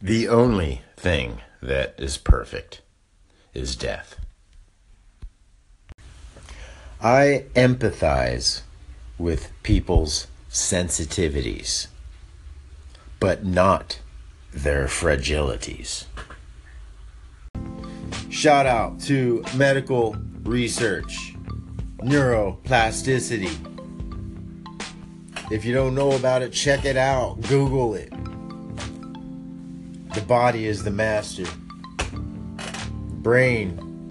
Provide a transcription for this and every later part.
The only thing that is perfect is death. I empathize with people's sensitivities, but not their fragilities. Shout out to medical research, neuroplasticity. If you don't know about it, check it out, Google it. The body is the master. Brain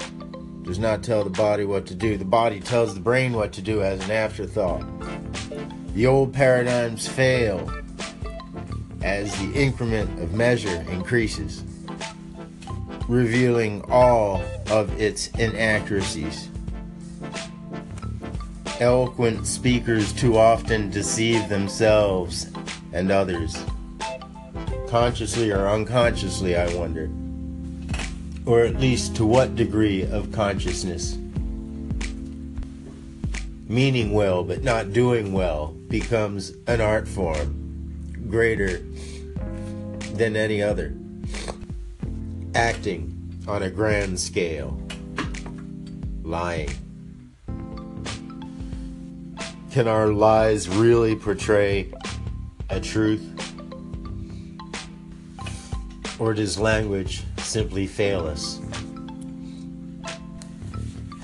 does not tell the body what to do. The body tells the brain what to do as an afterthought. The old paradigms fail as the increment of measure increases, revealing all of its inaccuracies. Eloquent speakers too often deceive themselves and others. Consciously or unconsciously, I wonder or at least to what degree of consciousness. Meaning well but not doing well becomes an art form greater than any other. Acting on a grand scale. Lying. Can our lies really portray a truth? Or does language simply fail us.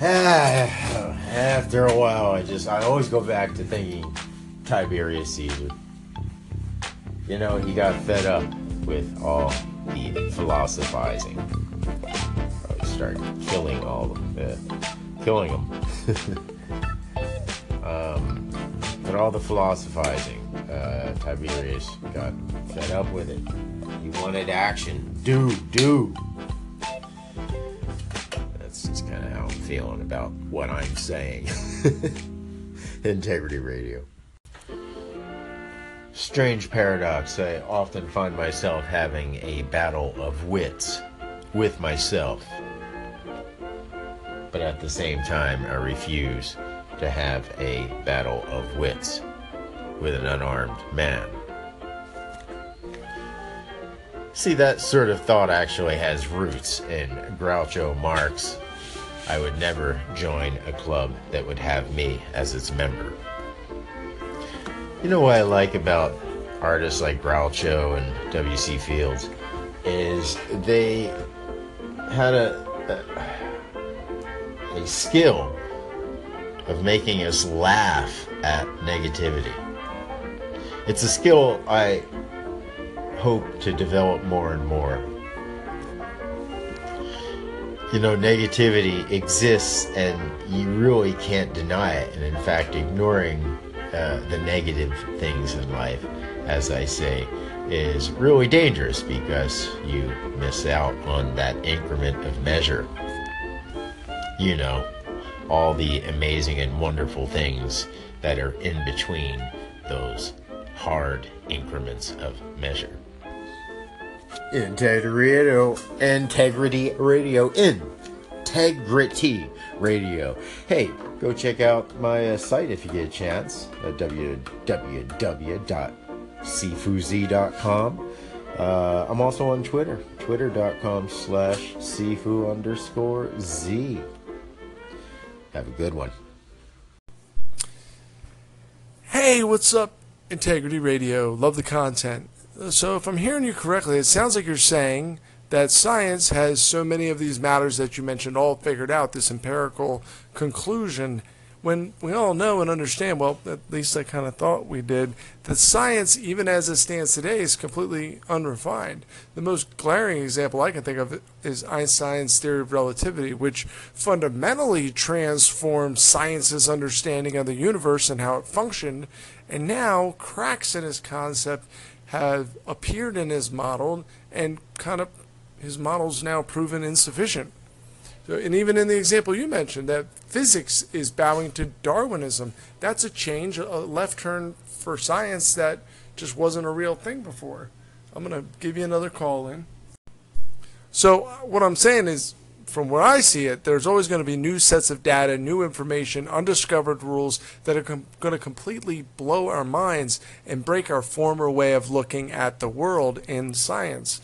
After a while, I just, I always go back to thinking Tiberius Caesar. You know, he got fed up with all the philosophizing. Probably started killing all of them, uh, killing them. um, but all the philosophizing, uh, Tiberius got fed up with it. Wanted action. Do, do. That's just kind of how I'm feeling about what I'm saying. Integrity Radio. Strange paradox. I often find myself having a battle of wits with myself. But at the same time, I refuse to have a battle of wits with an unarmed man. See, that sort of thought actually has roots in Groucho Marx. I would never join a club that would have me as its member. You know what I like about artists like Groucho and W.C. Fields is they had a, a, a skill of making us laugh at negativity. It's a skill I hope to develop more and more. You know, negativity exists and you really can't deny it. And in fact, ignoring uh, the negative things in life, as I say, is really dangerous because you miss out on that increment of measure. You know, all the amazing and wonderful things that are in between those hard increments of measure. Integrity Radio, Integrity Radio, Integrity Radio. Hey, go check out my uh, site if you get a chance at www.sifuZ.com. Uh, I'm also on Twitter, twitter.com slash sifu underscore z. Have a good one. Hey, what's up, Integrity Radio? Love the content. So, if I'm hearing you correctly, it sounds like you're saying that science has so many of these matters that you mentioned all figured out, this empirical conclusion, when we all know and understand, well, at least I kind of thought we did, that science, even as it stands today, is completely unrefined. The most glaring example I can think of is Einstein's theory of relativity, which fundamentally transformed science's understanding of the universe and how it functioned, and now cracks in his concept have appeared in his model and kind of his model's now proven insufficient. So, and even in the example you mentioned, that physics is bowing to Darwinism, that's a change, a left turn for science that just wasn't a real thing before. I'm going to give you another call in. So, what I'm saying is, from where I see it, there's always going to be new sets of data, new information, undiscovered rules that are com- going to completely blow our minds and break our former way of looking at the world in science.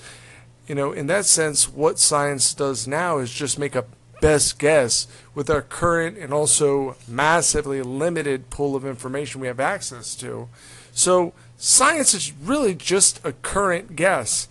you know, in that sense, what science does now is just make a best guess with our current and also massively limited pool of information we have access to. So, science is really just a current guess,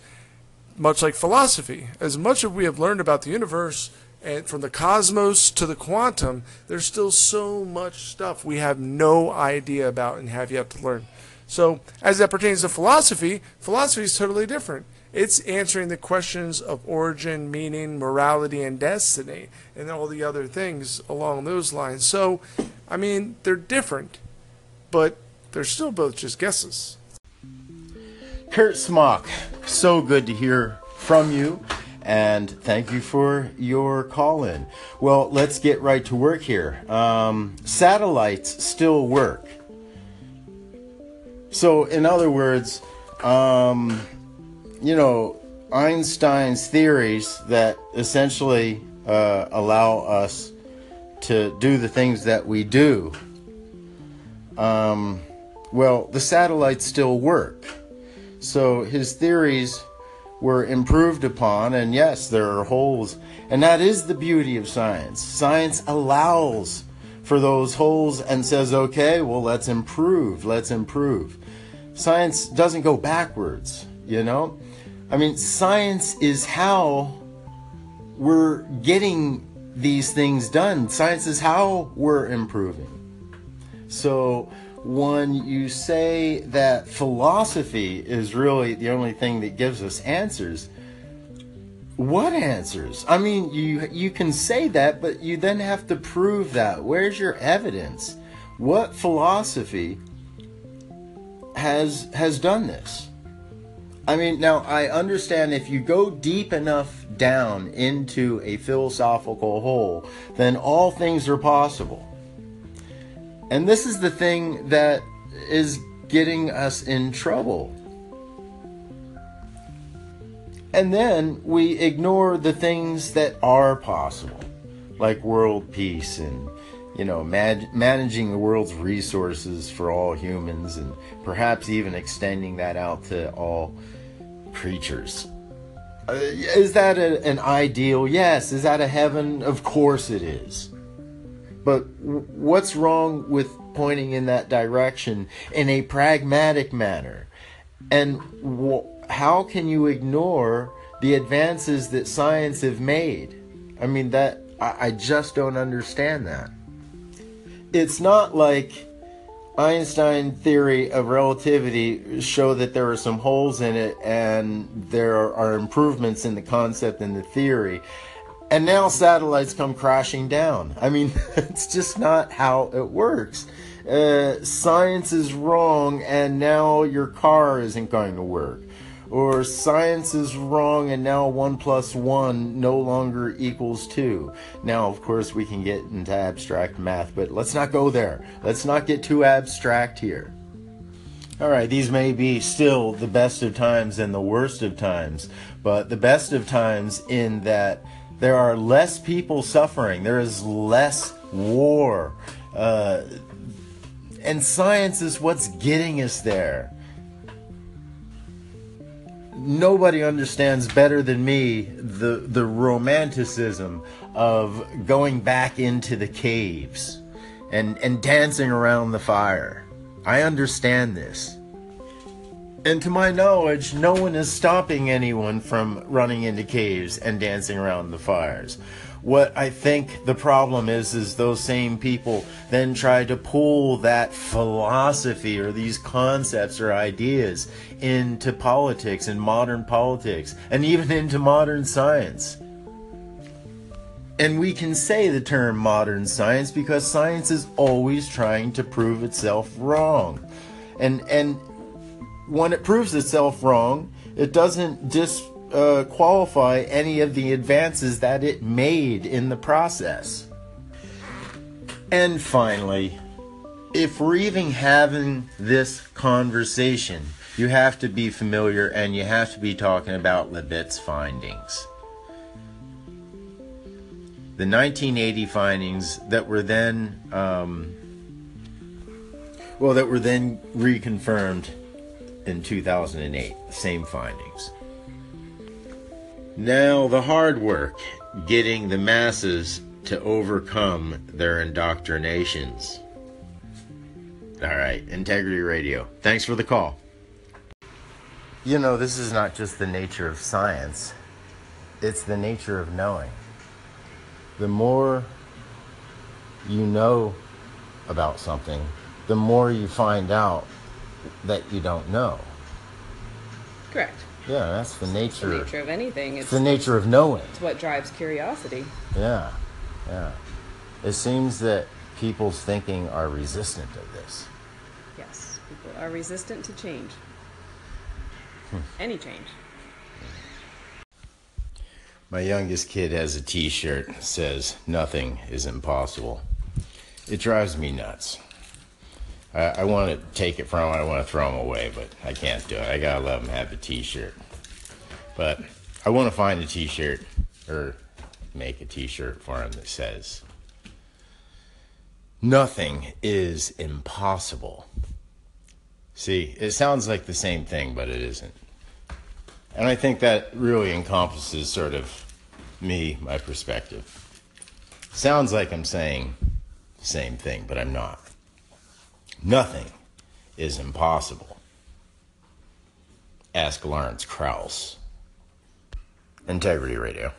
much like philosophy. As much as we have learned about the universe, and from the cosmos to the quantum, there's still so much stuff we have no idea about and have yet to learn. So, as that pertains to philosophy, philosophy is totally different. It's answering the questions of origin, meaning, morality, and destiny, and all the other things along those lines. So, I mean, they're different, but they're still both just guesses. Kurt Smock, so good to hear from you, and thank you for your call in. Well, let's get right to work here. Um, satellites still work. So, in other words, um, you know, Einstein's theories that essentially uh, allow us to do the things that we do. Um, well, the satellites still work. So his theories were improved upon, and yes, there are holes. And that is the beauty of science. Science allows for those holes and says, okay, well, let's improve, let's improve. Science doesn't go backwards, you know? I mean, science is how we're getting these things done. Science is how we're improving. So, when you say that philosophy is really the only thing that gives us answers, what answers? I mean, you you can say that, but you then have to prove that. Where's your evidence? What philosophy has has done this? I mean, now I understand if you go deep enough down into a philosophical hole, then all things are possible. And this is the thing that is getting us in trouble. And then we ignore the things that are possible, like world peace and you know, managing the world's resources for all humans and perhaps even extending that out to all creatures. Uh, is that a, an ideal? Yes. Is that a heaven? Of course it is. But what's wrong with pointing in that direction in a pragmatic manner? And w- how can you ignore the advances that science have made? I mean, that I, I just don't understand that. It's not like Einstein theory of relativity show that there are some holes in it and there are improvements in the concept and the theory. And now satellites come crashing down. I mean, it's just not how it works. Uh, science is wrong, and now your car isn't going to work or science is wrong and now 1 plus 1 no longer equals 2. Now, of course, we can get into abstract math, but let's not go there. Let's not get too abstract here. All right, these may be still the best of times and the worst of times, but the best of times in that there are less people suffering, there is less war. Uh, and science is what's getting us there nobody understands better than me the the romanticism of going back into the caves and and dancing around the fire. I understand this. And to my knowledge, no one is stopping anyone from running into caves and dancing around the fires. What I think the problem is, is those same people then try to pull that philosophy or these concepts or ideas into politics and modern politics and even into modern science. And we can say the term modern science because science is always trying to prove itself wrong. And, and when it proves itself wrong, it doesn't disqualify uh, any of the advances that it made in the process. And finally, if we're even having this conversation, you have to be familiar and you have to be talking about Libet's findings. The 1980 findings that were then, um, well, that were then reconfirmed in 2008, the same findings. Now, the hard work getting the masses to overcome their indoctrinations. All right, Integrity Radio. Thanks for the call. You know, this is not just the nature of science, it's the nature of knowing. The more you know about something, the more you find out that you don't know. Correct. Yeah, that's the nature. The nature of anything. It's the nature of knowing. It's what drives curiosity. Yeah, yeah. It seems that people's thinking are resistant of this. Yes, people are resistant to change. Hmm. Any change. My youngest kid has a t shirt that says, Nothing is impossible. It drives me nuts. I, I want to take it from him, I want to throw him away, but I can't do it. I gotta let him have the t shirt. But I want to find a t shirt or make a t shirt for him that says, Nothing is impossible. See, it sounds like the same thing, but it isn't. And I think that really encompasses sort of me, my perspective. Sounds like I'm saying the same thing, but I'm not. Nothing is impossible. Ask Lawrence Krauss. Integrity Radio.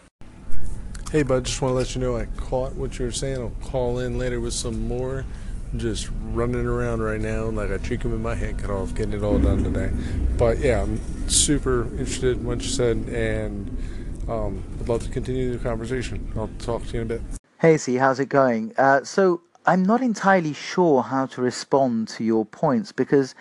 Hey, bud, just want to let you know I caught what you were saying. I'll call in later with some more. I'm just running around right now like a chicken with my head cut off, getting it all done today. But yeah, I'm super interested in what you said and um, would love to continue the conversation. I'll talk to you in a bit. Hey, C, how's it going? Uh, so I'm not entirely sure how to respond to your points because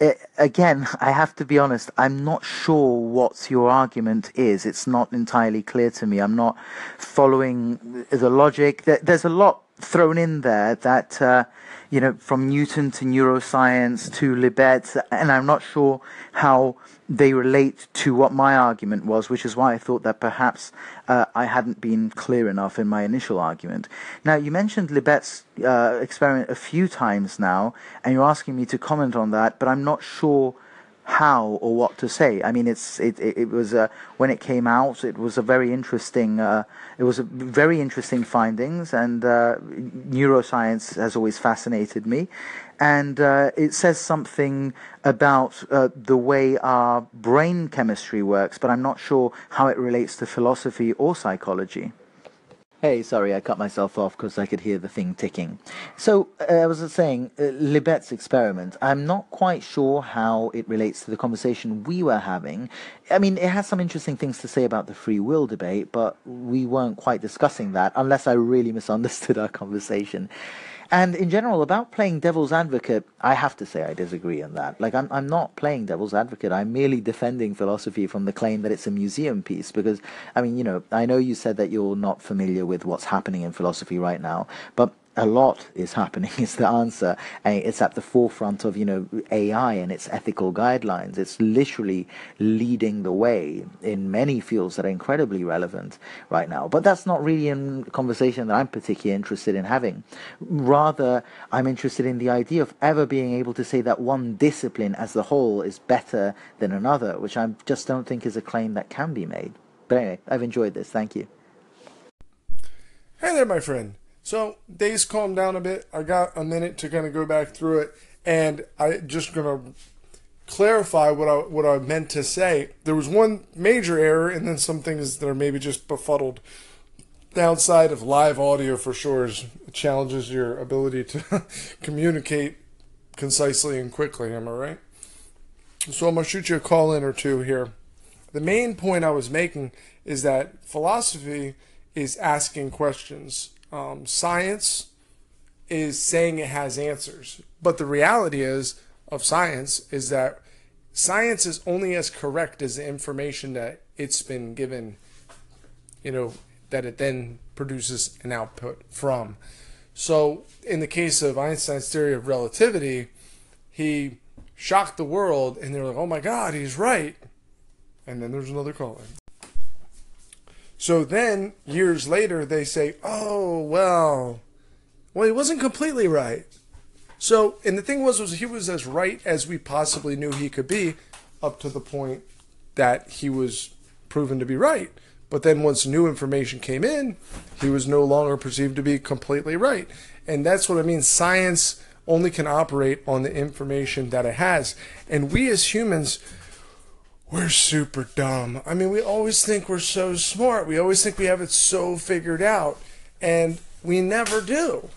it, again, I have to be honest, I'm not sure what your argument is. It's not entirely clear to me. I'm not following the logic. There's a lot thrown in there that, uh, you know, from Newton to neuroscience to Libet, and I'm not sure how they relate to what my argument was, which is why I thought that perhaps uh, I hadn't been clear enough in my initial argument. Now, you mentioned Libet's uh, experiment a few times now, and you're asking me to comment on that, but I'm not sure how or what to say. I mean, it's it it, it was uh, when it came out, it was a very interesting. Uh, it was very interesting findings, and uh, neuroscience has always fascinated me, and uh, it says something about uh, the way our brain chemistry works, but I'm not sure how it relates to philosophy or psychology. Hey, sorry, I cut myself off because I could hear the thing ticking. So, uh, I was saying, uh, Libet's experiment, I'm not quite sure how it relates to the conversation we were having. I mean, it has some interesting things to say about the free will debate, but we weren't quite discussing that unless I really misunderstood our conversation. And in general, about playing devil's advocate, I have to say I disagree on that. Like, I'm, I'm not playing devil's advocate. I'm merely defending philosophy from the claim that it's a museum piece. Because, I mean, you know, I know you said that you're not familiar with what's happening in philosophy right now, but a lot is happening is the answer. And it's at the forefront of you know AI and its ethical guidelines. It's literally leading the way in many fields that are incredibly relevant right now. But that's not really a conversation that I'm particularly interested in having. Rather I'm interested in the idea of ever being able to say that one discipline as the whole is better than another which I just don't think is a claim that can be made. But anyway I've enjoyed this. Thank you. Hey there my friend so days calmed down a bit. I got a minute to kind of go back through it, and I just gonna clarify what I what I meant to say. There was one major error, and then some things that are maybe just befuddled. Downside of live audio for sure is challenges your ability to communicate concisely and quickly. Am I right? So I'm gonna shoot you a call in or two here. The main point I was making is that philosophy is asking questions um, science is saying it has answers, but the reality is of science is that science is only as correct as the information that it's been given. You know that it then produces an output from. So, in the case of Einstein's theory of relativity, he shocked the world, and they're like, "Oh my God, he's right!" And then there's another call in. So then, years later, they say, oh, well, well, he wasn't completely right. So, and the thing was, was he was as right as we possibly knew he could be up to the point that he was proven to be right. But then once new information came in, he was no longer perceived to be completely right. And that's what I mean. Science only can operate on the information that it has. And we as humans, we're super dumb. I mean, we always think we're so smart. We always think we have it so figured out. And we never do.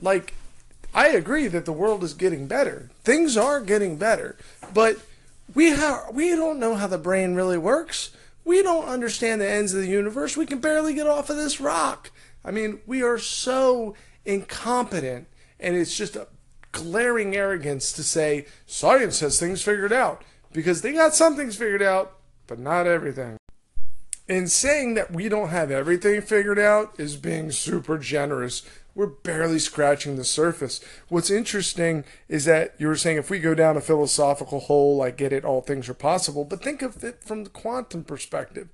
Like, I agree that the world is getting better. Things are getting better. But we, ha- we don't know how the brain really works. We don't understand the ends of the universe. We can barely get off of this rock. I mean, we are so incompetent, and it's just a glaring arrogance to say science has things figured out because they got some things figured out, but not everything. And saying that we don't have everything figured out is being super generous. We're barely scratching the surface. What's interesting is that you were saying if we go down a philosophical hole, I get it, all things are possible, but think of it from the quantum perspective.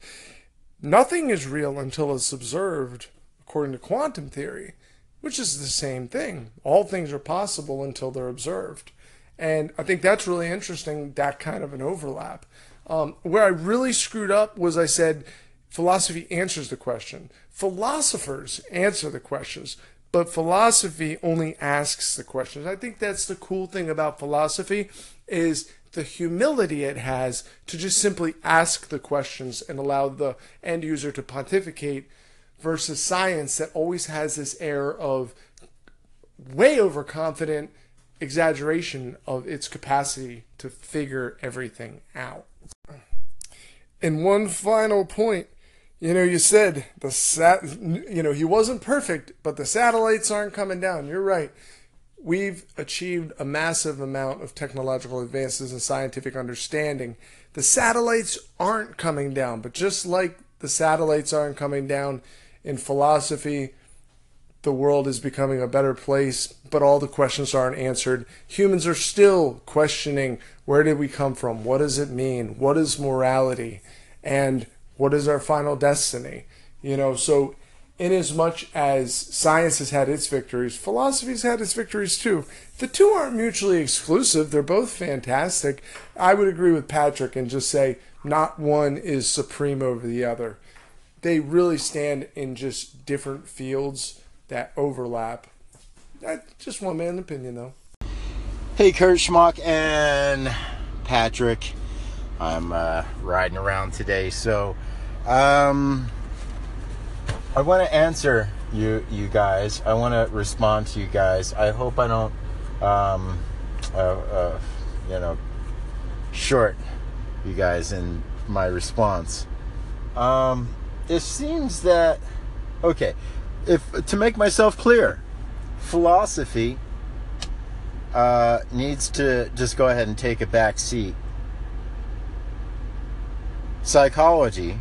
Nothing is real until it's observed, according to quantum theory, which is the same thing. All things are possible until they're observed. And I think that's really interesting, that kind of an overlap. Um, where I really screwed up was I said philosophy answers the question. Philosophers answer the questions, but philosophy only asks the questions. I think that's the cool thing about philosophy is the humility it has to just simply ask the questions and allow the end user to pontificate versus science that always has this air of way overconfident exaggeration of its capacity to figure everything out. And one final point, you know, you said the sat, you know, he wasn't perfect, but the satellites aren't coming down. You're right. We've achieved a massive amount of technological advances and scientific understanding. The satellites aren't coming down, but just like the satellites aren't coming down in philosophy, the world is becoming a better place, but all the questions aren't answered. Humans are still questioning where did we come from? What does it mean? What is morality? And what is our final destiny? You know, so in as much as science has had its victories, philosophy's had its victories too. The two aren't mutually exclusive, they're both fantastic. I would agree with Patrick and just say not one is supreme over the other. They really stand in just different fields that overlap. That's just one man's opinion, though. Hey, Kurt Schmuck and Patrick. I'm uh, riding around today, so um, I want to answer you, you guys. I want to respond to you guys. I hope I don't, um, uh, uh, you know, short you guys in my response. Um, it seems that okay if to make myself clear, philosophy uh, needs to just go ahead and take a back seat. Psychology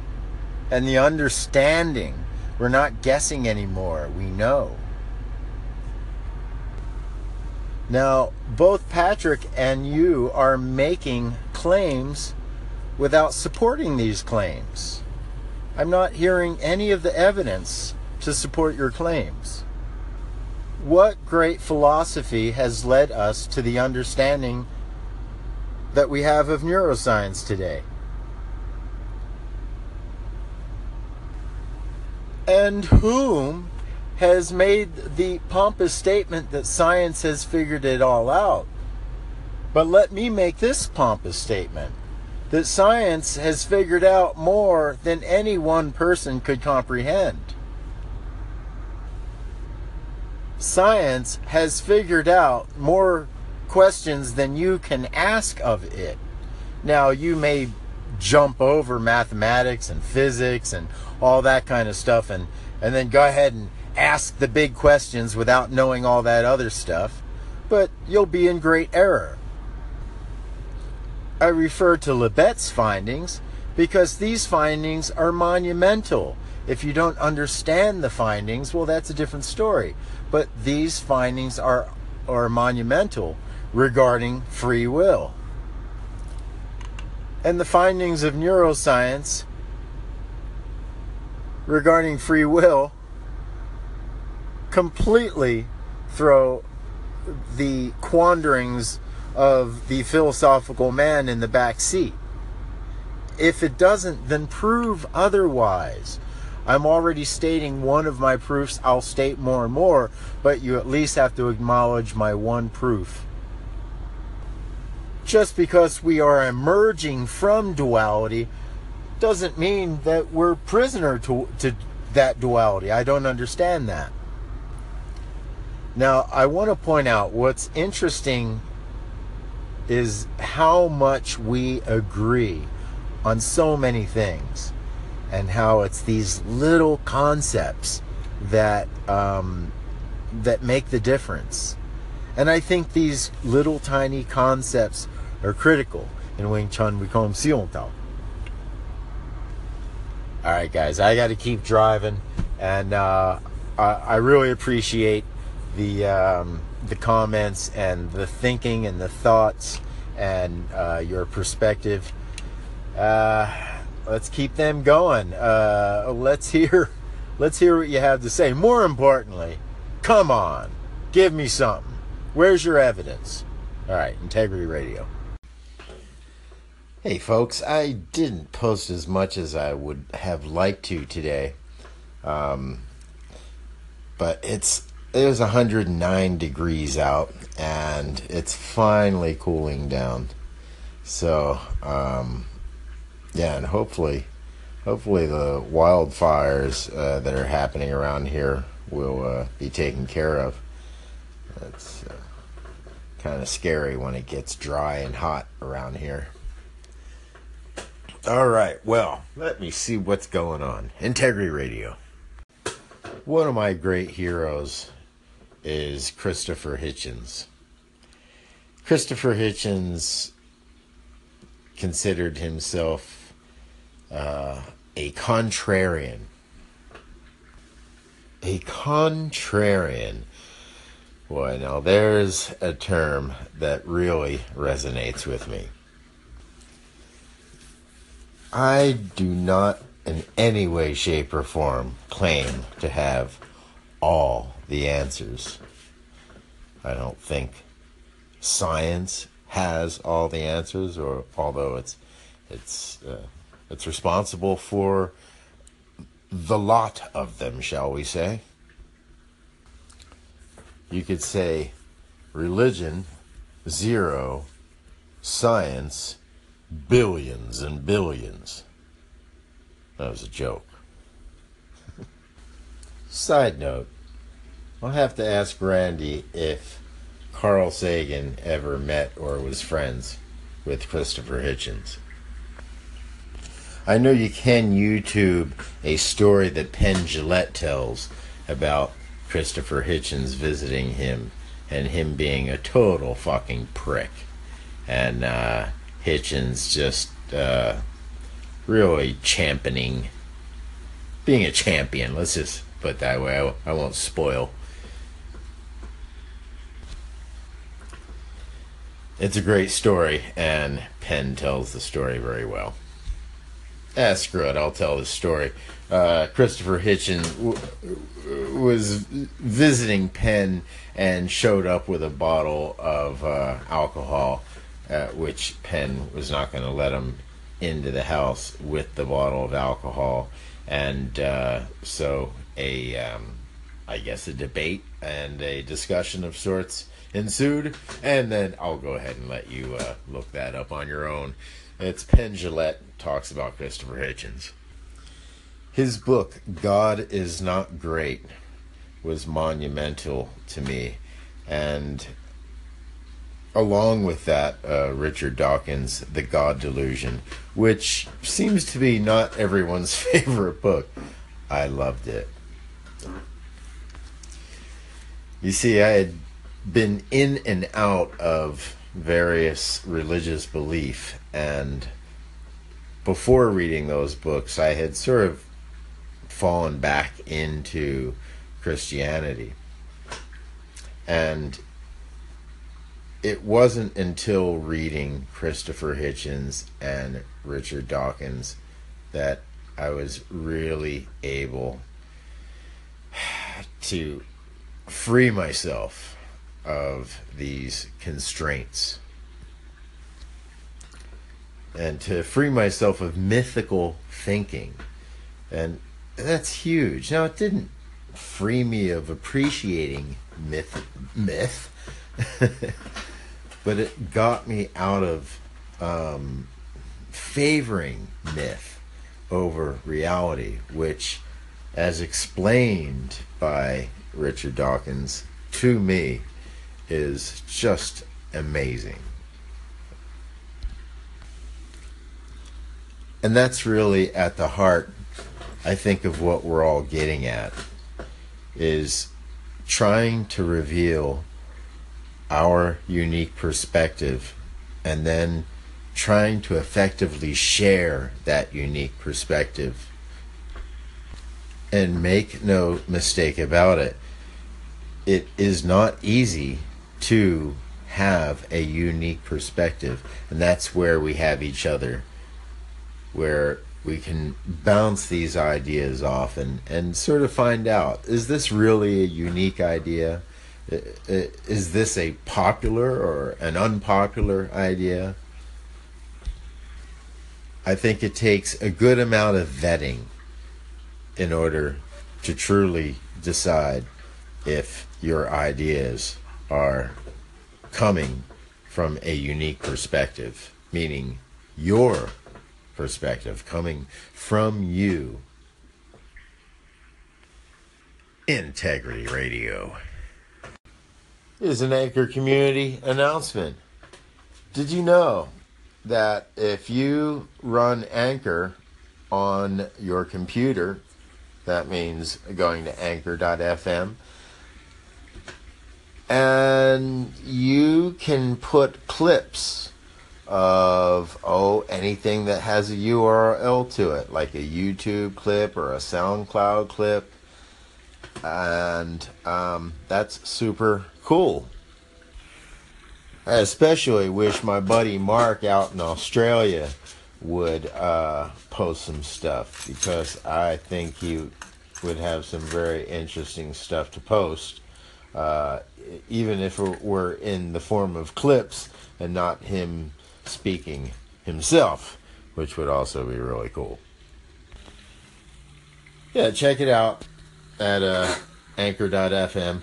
and the understanding, we're not guessing anymore, we know. Now, both Patrick and you are making claims without supporting these claims. I'm not hearing any of the evidence to support your claims. What great philosophy has led us to the understanding that we have of neuroscience today? And whom has made the pompous statement that science has figured it all out? But let me make this pompous statement that science has figured out more than any one person could comprehend. Science has figured out more questions than you can ask of it. Now, you may jump over mathematics and physics and all that kind of stuff and, and then go ahead and ask the big questions without knowing all that other stuff, but you'll be in great error. I refer to Libet's findings because these findings are monumental. If you don't understand the findings, well, that's a different story. But these findings are, are monumental regarding free will. And the findings of neuroscience regarding free will completely throw the quanderings of the philosophical man in the back seat. if it doesn't, then prove otherwise. I'm already stating one of my proofs. I'll state more and more, but you at least have to acknowledge my one proof. Just because we are emerging from duality doesn't mean that we're prisoner to, to that duality. I don't understand that. Now, I want to point out what's interesting is how much we agree on so many things and how it's these little concepts that um, that make the difference. And I think these little tiny concepts are critical in Wing Chun. We call them Xiong Tao. All right, guys, I got to keep driving, and uh, I, I, really appreciate the um, the comments and the thinking and the thoughts and uh, your perspective. Uh, let's keep them going. Uh, let's hear let's hear what you have to say. More importantly, come on, give me something. Where's your evidence? All right, Integrity Radio. Hey, folks, I didn't post as much as I would have liked to today. Um, but it's it was 109 degrees out and it's finally cooling down. So, um, yeah, and hopefully, hopefully the wildfires uh, that are happening around here will uh, be taken care of. It's uh, kind of scary when it gets dry and hot around here. All right, well, let me see what's going on. Integrity Radio. One of my great heroes is Christopher Hitchens. Christopher Hitchens considered himself uh, a contrarian. A contrarian. Boy, now there's a term that really resonates with me. I do not in any way, shape, or form claim to have all the answers. I don't think science has all the answers, or although it's it's uh, it's responsible for the lot of them, shall we say? You could say religion zero, science billions and billions. That was a joke. Side note I'll have to ask Randy if Carl Sagan ever met or was friends with Christopher Hitchens. I know you can YouTube a story that Penn Jillette tells about Christopher Hitchens visiting him and him being a total fucking prick. And uh, Hitchens just uh, really championing, being a champion. Let's just put it that way. I, I won't spoil. It's a great story, and Penn tells the story very well. Ah, screw it, I'll tell the story. Uh, Christopher Hitchens w- was visiting Penn and showed up with a bottle of uh, alcohol, uh, which Penn was not going to let him into the house with the bottle of alcohol, and uh, so a, um, I guess, a debate and a discussion of sorts ensued, and then I'll go ahead and let you uh, look that up on your own. It's Penn Jillette talks about Christopher Hitchens. His book, God is Not Great, was monumental to me, and along with that, uh, Richard Dawkins' The God Delusion, which seems to be not everyone's favorite book. I loved it. You see, I had been in and out of various religious belief, and before reading those books, I had sort of fallen back into Christianity. And it wasn't until reading Christopher Hitchens and Richard Dawkins that I was really able to free myself of these constraints. and to free myself of mythical thinking. And that's huge. Now, it didn't free me of appreciating myth, myth, but it got me out of um, favoring myth over reality, which, as explained by Richard Dawkins to me, is just amazing. And that's really at the heart, I think, of what we're all getting at is trying to reveal our unique perspective and then trying to effectively share that unique perspective. And make no mistake about it, it is not easy to have a unique perspective. And that's where we have each other, where we can bounce these ideas off and, and sort of find out is this really a unique idea? Is this a popular or an unpopular idea? I think it takes a good amount of vetting in order to truly decide if your ideas are coming from a unique perspective, meaning your perspective coming from you. Integrity Radio is an Anchor community announcement. Did you know that if you run Anchor on your computer, that means going to anchor.fm, and you can put clips of oh anything that has a URL to it, like a YouTube clip or a SoundCloud clip, and um, that's super cool. I especially wish my buddy Mark out in Australia would uh, post some stuff because I think he would have some very interesting stuff to post, uh, even if it were in the form of clips and not him speaking himself, which would also be really cool. Yeah, check it out at uh, anchor.fm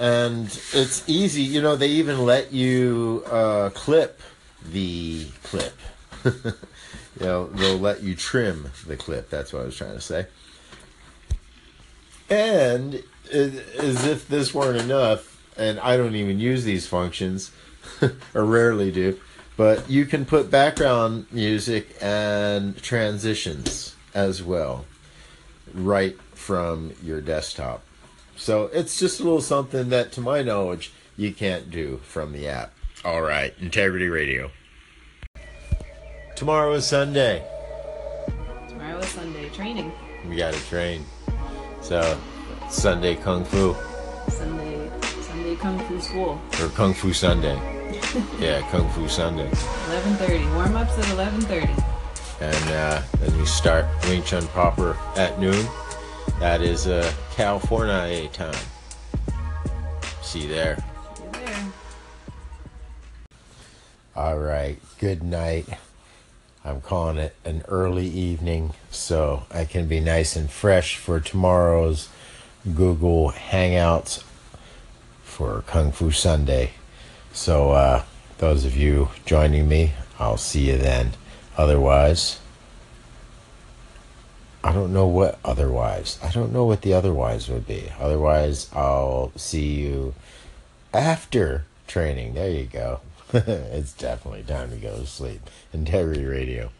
and it's easy. You know, they even let you uh, clip the clip. you know, they'll let you trim the clip. That's what I was trying to say. And as if this weren't enough, and I don't even use these functions, or rarely do, but you can put background music and transitions as well, right from your desktop. So it's just a little something that, to my knowledge, you can't do from the app. All right, Integrity Radio. Tomorrow is Sunday. Tomorrow is Sunday training. We got to train. So Sunday Kung Fu. Sunday, Sunday Kung Fu school. Or Kung Fu Sunday. yeah, Kung Fu Sunday. 11:30. Warm ups at 11:30. And uh, then we start Wing Chun proper at noon. That is uh, California time. See you there. See you there. All right. Good night. I'm calling it an early evening so I can be nice and fresh for tomorrow's Google Hangouts for Kung Fu Sunday. So, uh, those of you joining me, I'll see you then. Otherwise, I don't know what otherwise. I don't know what the otherwise would be. Otherwise, I'll see you after training. There you go. it's definitely time to go to sleep. Integrity Radio.